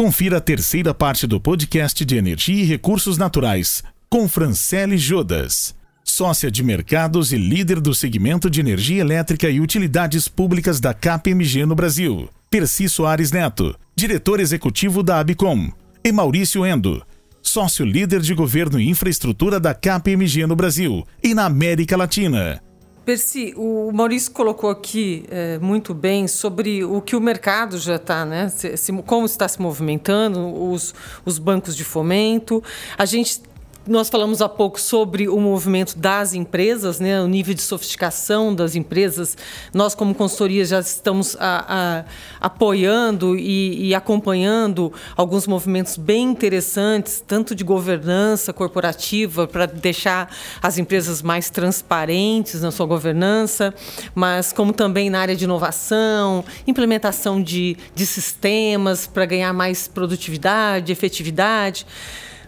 Confira a terceira parte do podcast de Energia e Recursos Naturais, com Francele Jodas, sócia de mercados e líder do segmento de energia elétrica e utilidades públicas da KPMG no Brasil. Percy Soares Neto, diretor executivo da Abicom. E Maurício Endo, sócio líder de governo e infraestrutura da KPMG no Brasil e na América Latina. Percy, o Maurício colocou aqui é, muito bem sobre o que o mercado já está, né? Se, se, como está se movimentando, os, os bancos de fomento. A gente nós falamos há pouco sobre o movimento das empresas, né, o nível de sofisticação das empresas. Nós, como consultoria, já estamos a, a, apoiando e, e, acompanhando alguns movimentos bem interessantes, tanto de governança corporativa, para deixar as empresas mais transparentes na sua governança, mas como também na área de inovação, implementação de, de sistemas para ganhar mais produtividade, efetividade.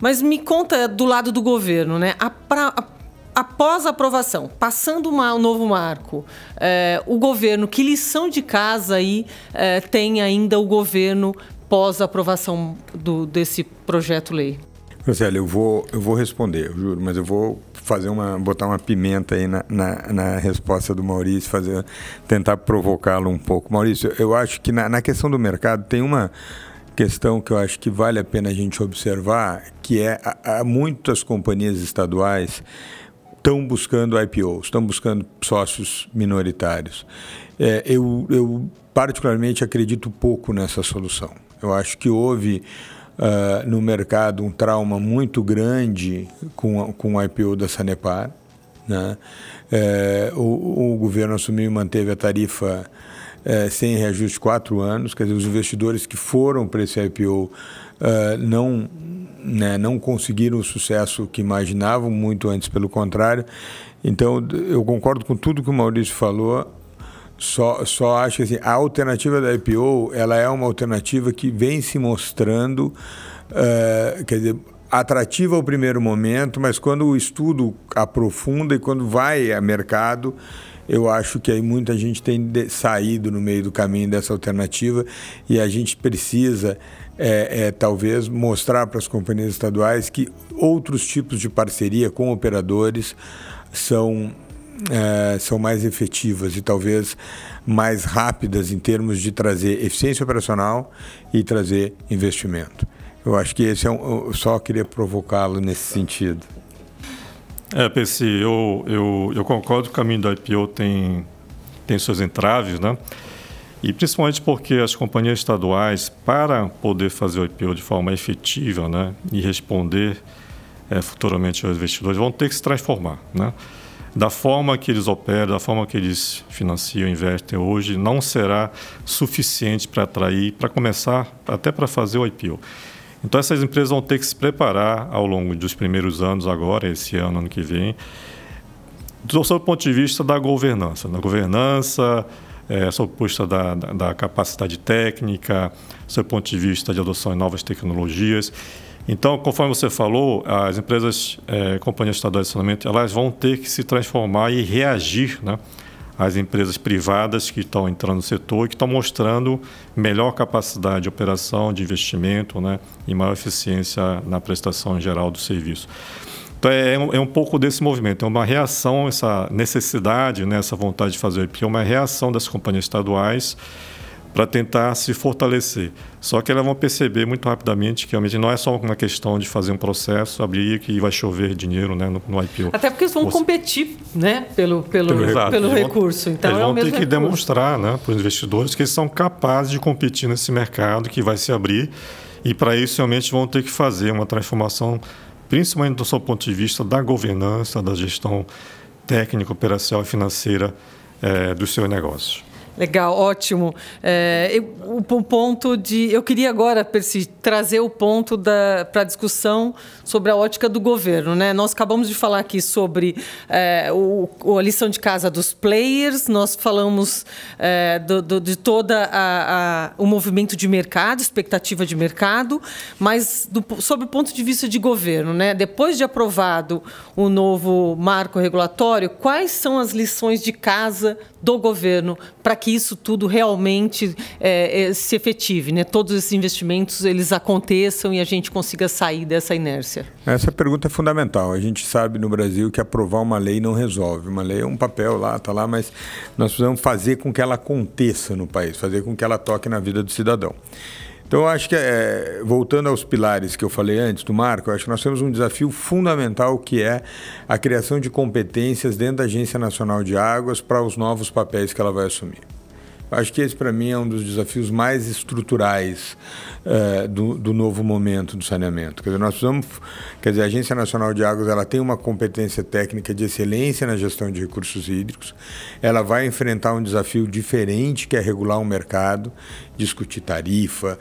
Mas me conta do lado do governo, né? A pra, a, após a aprovação, passando o um novo marco, é, o governo, que lição de casa aí é, tem ainda o governo pós aprovação do, desse projeto-lei? Marcelo, eu vou, eu vou responder, eu juro, mas eu vou fazer uma, botar uma pimenta aí na, na, na resposta do Maurício, fazer, tentar provocá-lo um pouco. Maurício, eu acho que na, na questão do mercado tem uma questão que eu acho que vale a pena a gente observar, que é há muitas companhias estaduais estão buscando IPOs, estão buscando sócios minoritários. É, eu, eu particularmente acredito pouco nessa solução. Eu acho que houve uh, no mercado um trauma muito grande com, com o IPO da Sanepar. Né? É, o, o governo assumiu e manteve a tarifa é, sem reajuste quatro anos, quer dizer, os investidores que foram para esse IPO uh, não, né, não conseguiram o sucesso que imaginavam, muito antes pelo contrário. Então, eu concordo com tudo que o Maurício falou, só, só acho que assim, a alternativa da IPO ela é uma alternativa que vem se mostrando, uh, quer dizer, atrativa ao primeiro momento, mas quando o estudo aprofunda e quando vai a mercado, eu acho que aí muita gente tem saído no meio do caminho dessa alternativa e a gente precisa é, é, talvez mostrar para as companhias estaduais que outros tipos de parceria com operadores são, é, são mais efetivas e talvez mais rápidas em termos de trazer eficiência operacional e trazer investimento. Eu acho que esse é um, eu só queria provocá-lo nesse sentido. É, PC, eu, eu, eu concordo que o caminho da IPO tem, tem suas entraves, né? E principalmente porque as companhias estaduais, para poder fazer o IPO de forma efetiva né, e responder é, futuramente aos investidores, vão ter que se transformar. Né? Da forma que eles operam, da forma que eles financiam, investem hoje, não será suficiente para atrair, para começar, até para fazer o IPO. Então essas empresas vão ter que se preparar ao longo dos primeiros anos agora, esse ano, ano que vem, do seu ponto de vista da governança, da governança, é, sob o da, da, da, capacidade técnica, o ponto de vista de adoção de novas tecnologias. Então, conforme você falou, as empresas, é, companhias estaduais de saneamento, elas vão ter que se transformar e reagir, né? As empresas privadas que estão entrando no setor e que estão mostrando melhor capacidade de operação, de investimento né, e maior eficiência na prestação geral do serviço. Então, é, é um pouco desse movimento, é uma reação, essa necessidade, né, essa vontade de fazer o IPO, é uma reação das companhias estaduais para tentar se fortalecer. Só que elas vão perceber muito rapidamente que realmente não é só uma questão de fazer um processo, abrir que vai chover dinheiro né, no, no IPO. Até porque eles vão Você... competir né, pelo, pelo, pelo, pelo recurso. Vão, então eles é vão ter que recurso. demonstrar né, para os investidores que eles são capazes de competir nesse mercado que vai se abrir e para isso realmente vão ter que fazer uma transformação, principalmente do seu ponto de vista da governança, da gestão técnica, operacional e financeira é, dos seus negócios. Legal, ótimo. É, eu, o, ponto de. Eu queria agora, Percy, trazer o ponto para a discussão sobre a ótica do governo. Né? Nós acabamos de falar aqui sobre é, o, a lição de casa dos players, nós falamos é, do, do, de a, o movimento de mercado, expectativa de mercado, mas do, sobre o ponto de vista de governo, né? depois de aprovado o novo marco regulatório, quais são as lições de casa do governo para que isso tudo realmente é, é, se efetive, né? Todos esses investimentos eles aconteçam e a gente consiga sair dessa inércia. Essa pergunta é fundamental. A gente sabe no Brasil que aprovar uma lei não resolve. Uma lei é um papel lá, tá lá, mas nós precisamos fazer com que ela aconteça no país, fazer com que ela toque na vida do cidadão. Então, eu acho que, é, voltando aos pilares que eu falei antes do Marco, eu acho que nós temos um desafio fundamental que é a criação de competências dentro da Agência Nacional de Águas para os novos papéis que ela vai assumir. Acho que esse, para mim, é um dos desafios mais estruturais uh, do, do, novo momento do saneamento. Quer dizer, nós precisamos, quer dizer, a Agência Nacional de Águas ela tem uma competência técnica de excelência na gestão de recursos hídricos. Ela vai enfrentar um desafio diferente, que é regular o mercado, discutir tarifa,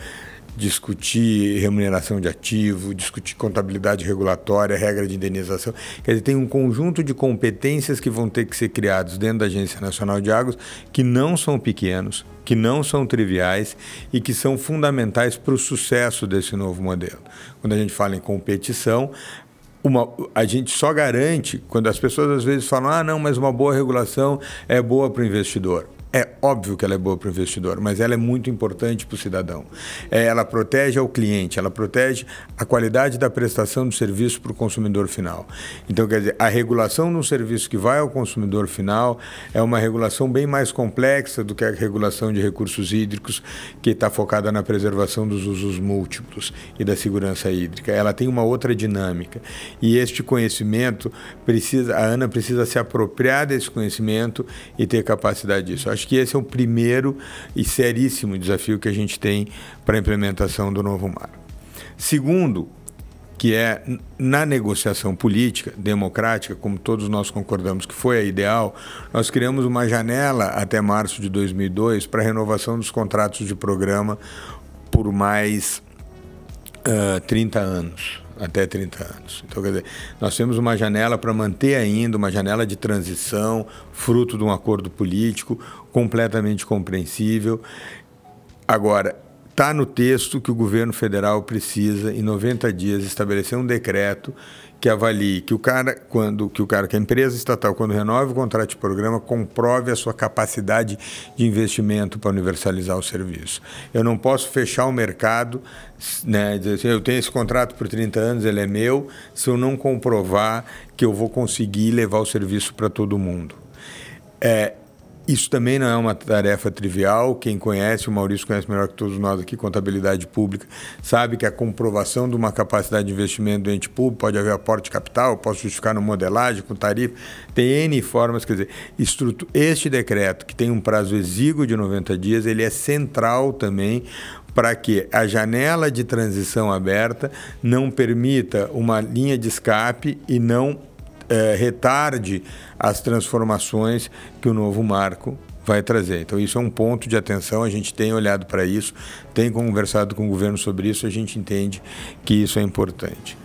discutir remuneração de ativo, discutir contabilidade regulatória, regra de indenização. Quer dizer, tem um conjunto de competências que vão ter que ser criados dentro da Agência Nacional de Águas que não são pequenos, que não são triviais e que são fundamentais para o sucesso desse novo modelo. Quando a gente fala em competição, uma, a gente só garante quando as pessoas às vezes falam: ah, não, mas uma boa regulação é boa para o investidor. É óbvio que ela é boa para o investidor, mas ela é muito importante para o cidadão. É, ela protege ao cliente, ela protege a qualidade da prestação do serviço para o consumidor final. Então, quer dizer, a regulação um serviço que vai ao consumidor final é uma regulação bem mais complexa do que a regulação de recursos hídricos, que está focada na preservação dos usos múltiplos e da segurança hídrica. Ela tem uma outra dinâmica. E este conhecimento precisa, a ANA precisa se apropriar desse conhecimento e ter capacidade disso. Acho que esse é o primeiro e seríssimo desafio que a gente tem para a implementação do novo mar. Segundo, que é na negociação política, democrática, como todos nós concordamos que foi a ideal, nós criamos uma janela até março de 2002 para a renovação dos contratos de programa por mais uh, 30 anos até 30 anos. Então, quer dizer, nós temos uma janela para manter ainda uma janela de transição, fruto de um acordo político, completamente compreensível. Agora, está no texto que o governo federal precisa, em 90 dias, estabelecer um decreto que avalie que o cara, quando que o cara, que a empresa estatal, quando renove o contrato de programa, comprove a sua capacidade de investimento para universalizar o serviço. Eu não posso fechar o mercado, né, dizer assim, eu tenho esse contrato por 30 anos, ele é meu, se eu não comprovar que eu vou conseguir levar o serviço para todo mundo. É, isso também não é uma tarefa trivial. Quem conhece, o Maurício conhece melhor que todos nós aqui, contabilidade pública, sabe que a comprovação de uma capacidade de investimento do ente público pode haver aporte de capital, posso justificar no modelagem, com tarifa, tem N formas. Quer dizer, este decreto, que tem um prazo exíguo de 90 dias, ele é central também para que a janela de transição aberta não permita uma linha de escape e não é, retarde as transformações que o novo marco vai trazer. Então, isso é um ponto de atenção, a gente tem olhado para isso, tem conversado com o governo sobre isso, a gente entende que isso é importante.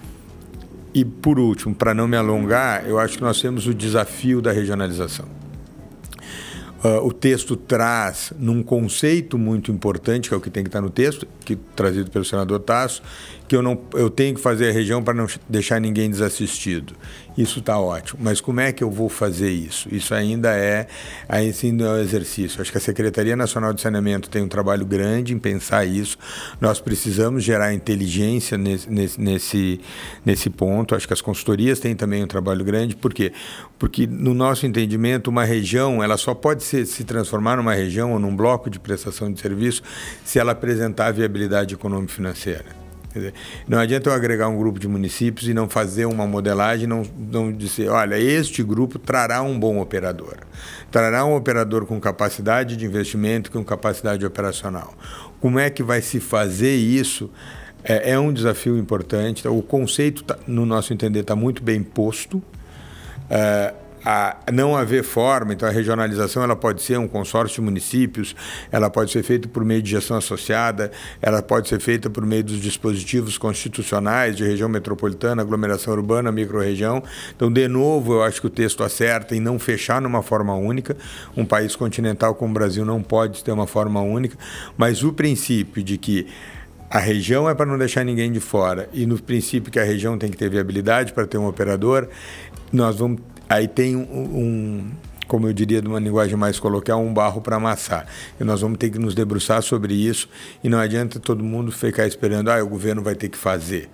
E, por último, para não me alongar, eu acho que nós temos o desafio da regionalização. Uh, o texto traz num conceito muito importante, que é o que tem que estar no texto, que trazido pelo senador Tasso, que eu, não, eu tenho que fazer a região para não deixar ninguém desassistido. Isso está ótimo. Mas como é que eu vou fazer isso? Isso ainda é, ainda é um exercício. Acho que a Secretaria Nacional de Saneamento tem um trabalho grande em pensar isso. Nós precisamos gerar inteligência nesse, nesse, nesse, ponto. Acho que as consultorias têm também um trabalho grande. Por quê? Porque, no nosso entendimento, uma região ela só pode ser, se transformar numa região ou num bloco de prestação de serviço se ela apresentar viabilidade econômico-financeira. Dizer, não adianta eu agregar um grupo de municípios e não fazer uma modelagem, não, não dizer, olha, este grupo trará um bom operador. Trará um operador com capacidade de investimento, com capacidade operacional. Como é que vai se fazer isso? É, é um desafio importante. O conceito, tá, no nosso entender, está muito bem posto. É, a não haver forma, então a regionalização ela pode ser um consórcio de municípios, ela pode ser feita por meio de gestão associada, ela pode ser feita por meio dos dispositivos constitucionais de região metropolitana, aglomeração urbana, microrregião. Então, de novo, eu acho que o texto acerta em não fechar numa forma única. Um país continental como o Brasil não pode ter uma forma única, mas o princípio de que a região é para não deixar ninguém de fora e no princípio que a região tem que ter viabilidade para ter um operador, nós vamos Aí tem um, um, como eu diria de uma linguagem mais coloquial, um barro para amassar. E nós vamos ter que nos debruçar sobre isso e não adianta todo mundo ficar esperando, ah, o governo vai ter que fazer.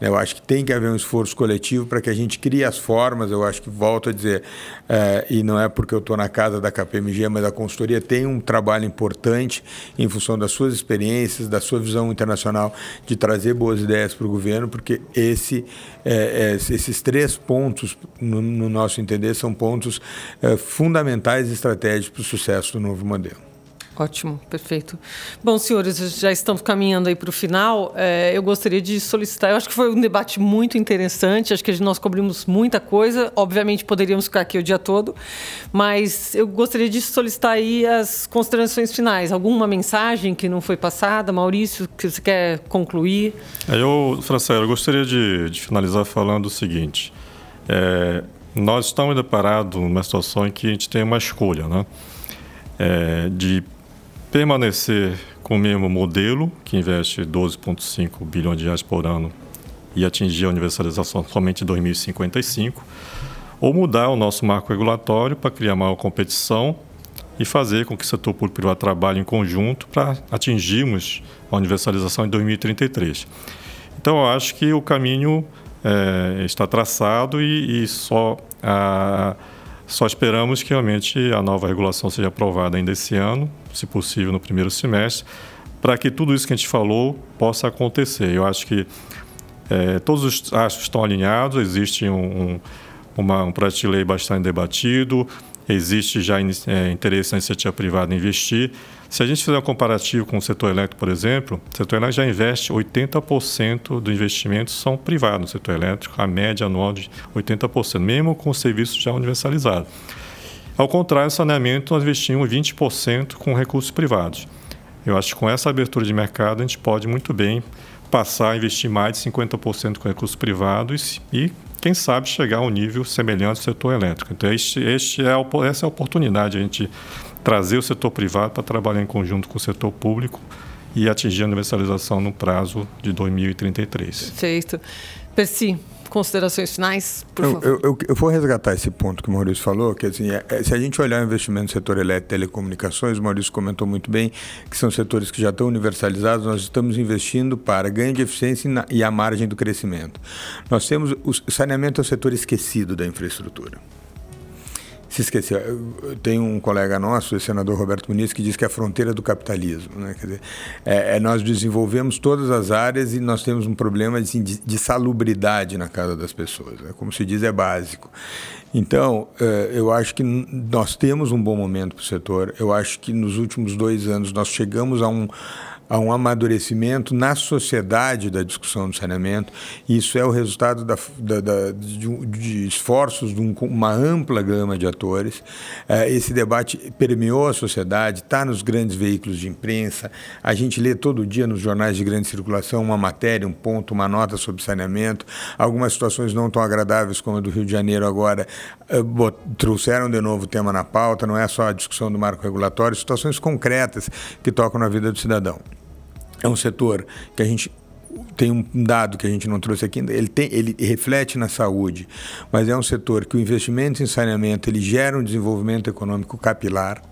Eu acho que tem que haver um esforço coletivo para que a gente crie as formas. Eu acho que, volto a dizer, é, e não é porque eu estou na casa da KPMG, mas a consultoria tem um trabalho importante em função das suas experiências, da sua visão internacional, de trazer boas ideias para o governo, porque esse, é, é, esses três pontos, no, no, nosso entender, são pontos fundamentais e estratégicos para o sucesso do novo modelo. Ótimo, perfeito. Bom, senhores, já estamos caminhando aí para o final. É, eu gostaria de solicitar. Eu acho que foi um debate muito interessante. Acho que nós cobrimos muita coisa. Obviamente poderíamos ficar aqui o dia todo, mas eu gostaria de solicitar aí as considerações finais. Alguma mensagem que não foi passada, Maurício, que você quer concluir? É, eu, Francelo, eu gostaria de, de finalizar falando o seguinte. É, nós estamos deparados numa situação em que a gente tem uma escolha, né? É, de permanecer com o mesmo modelo, que investe 12,5 bilhões de reais por ano e atingir a universalização somente em 2055, ou mudar o nosso marco regulatório para criar maior competição e fazer com que o setor público privado trabalhem em conjunto para atingirmos a universalização em 2033. Então, eu acho que o caminho é, está traçado e, e só a só esperamos que realmente a nova regulação seja aprovada ainda esse ano, se possível no primeiro semestre, para que tudo isso que a gente falou possa acontecer. Eu acho que é, todos os astros estão alinhados, existe um, um, uma, um projeto de lei bastante debatido, existe já é, interesse na iniciativa privada em investir. Se a gente fizer um comparativo com o setor elétrico, por exemplo, o setor elétrico já investe 80% do investimento são privados no setor elétrico, a média anual de 80%, mesmo com o serviço já universalizado. Ao contrário, saneamento, nós investimos 20% com recursos privados. Eu acho que com essa abertura de mercado, a gente pode muito bem passar a investir mais de 50% com recursos privados e, quem sabe, chegar a um nível semelhante ao setor elétrico. Então, este, este é, essa é a oportunidade, a gente trazer o setor privado para trabalhar em conjunto com o setor público e atingir a universalização no prazo de 2033. Perfeito. Percy, considerações finais, por eu, favor. Eu, eu, eu, vou resgatar esse ponto que o Maurício falou, que assim, é, é, se a gente olhar o investimento no setor elétrico e telecomunicações, o Maurício comentou muito bem que são setores que já estão universalizados, nós estamos investindo para ganho de eficiência e, na, e a margem do crescimento. Nós temos, o saneamento é o setor esquecido da infraestrutura se esqueceu. Tem um colega nosso, o senador Roberto Muniz, que diz que é a fronteira do capitalismo. Né? Quer dizer, é, é, nós desenvolvemos todas as áreas e nós temos um problema assim, de, de, salubridade na casa das pessoas. Né? Como se diz, é básico. Então, é, eu acho que nós temos um bom momento para o setor. Eu acho que nos últimos dois anos nós chegamos a um a um amadurecimento na sociedade da discussão do saneamento. Isso é o resultado da, da, da, de, de, esforços de um, uma ampla gama de atores. É, esse debate permeou a sociedade, está nos grandes veículos de imprensa. A gente lê todo dia nos jornais de grande circulação uma matéria, um ponto, uma nota sobre saneamento. Algumas situações não tão agradáveis como a do Rio de Janeiro agora é, trouxeram de novo o tema na pauta. Não é só a discussão do marco regulatório, situações concretas que tocam na vida do cidadão é um setor que a gente tem um dado que a gente não trouxe aqui, ele, tem, ele reflete na saúde, mas é um setor que o investimento em saneamento ele gera um desenvolvimento econômico capilar.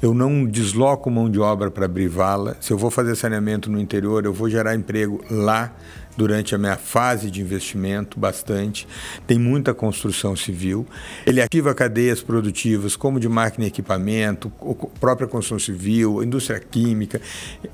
Eu não desloco mão de obra para abrir vala. Se eu vou fazer saneamento no interior, eu vou gerar emprego lá durante a minha fase de investimento bastante. Tem muita construção civil. Ele ativa cadeias produtivas como de máquina e equipamento, própria construção civil, indústria química.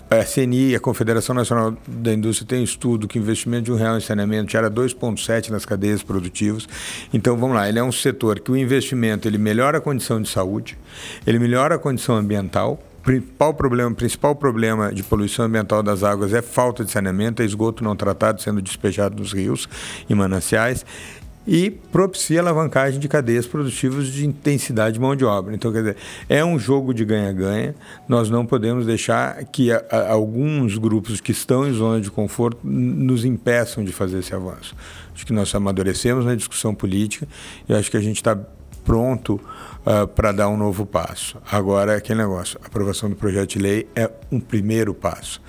A CNI, a Confederação Nacional da Indústria, tem um estudo que investimento de um real em saneamento gera 2,7 nas cadeias produtivas. Então, vamos lá, ele é um setor que o investimento ele melhora a condição de saúde, ele melhora a condição ambiental, principal problema, principal problema de poluição ambiental das águas é falta de saneamento, é esgoto não tratado sendo despejado nos rios e mananciais e propicia alavancagem de cadeias produtivas de intensidade de mão de obra. Então, quer dizer, é um jogo de ganha-ganha. Nós não podemos deixar que a, a, alguns grupos que estão em zona de conforto nos impeçam de fazer esse avanço. Acho que nós amadurecemos na discussão política e acho que a gente está pronto uh, para dar um novo passo. Agora, aquele negócio, a aprovação do projeto de lei é um primeiro passo.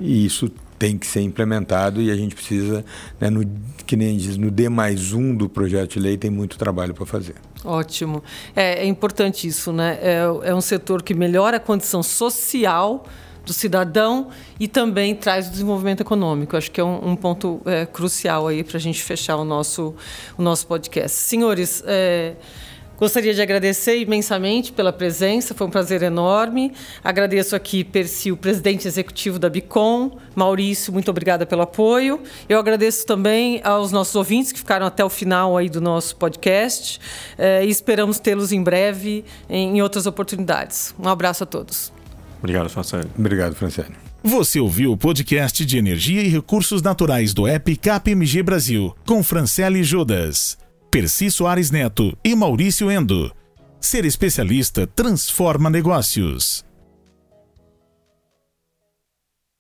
E isso tem que ser implementado e a gente precisa, né, no, que nem diz, no D mais um do projeto de lei tem muito trabalho para fazer. Ótimo. É, é, importante isso, né? É, é um setor que melhora a condição social do cidadão e também traz o desenvolvimento econômico. Acho que é um, um ponto é, crucial aí para a gente fechar o nosso, o nosso podcast. Senhores, é, Gostaria de agradecer imensamente pela presença, foi um prazer enorme. Agradeço aqui Percy, o presidente executivo da Bicom. Maurício, muito obrigada pelo apoio. Eu agradeço também aos nossos ouvintes que ficaram até o final aí do nosso podcast eh, e esperamos tê-los em breve em outras oportunidades. Um abraço a todos. Obrigado, Franciele. Obrigado, Franciele. Você ouviu o podcast de Energia e Recursos Naturais do app KPMG Brasil, com Franciele Judas. Percy Soares Neto e Maurício Endo. Ser especialista transforma negócios.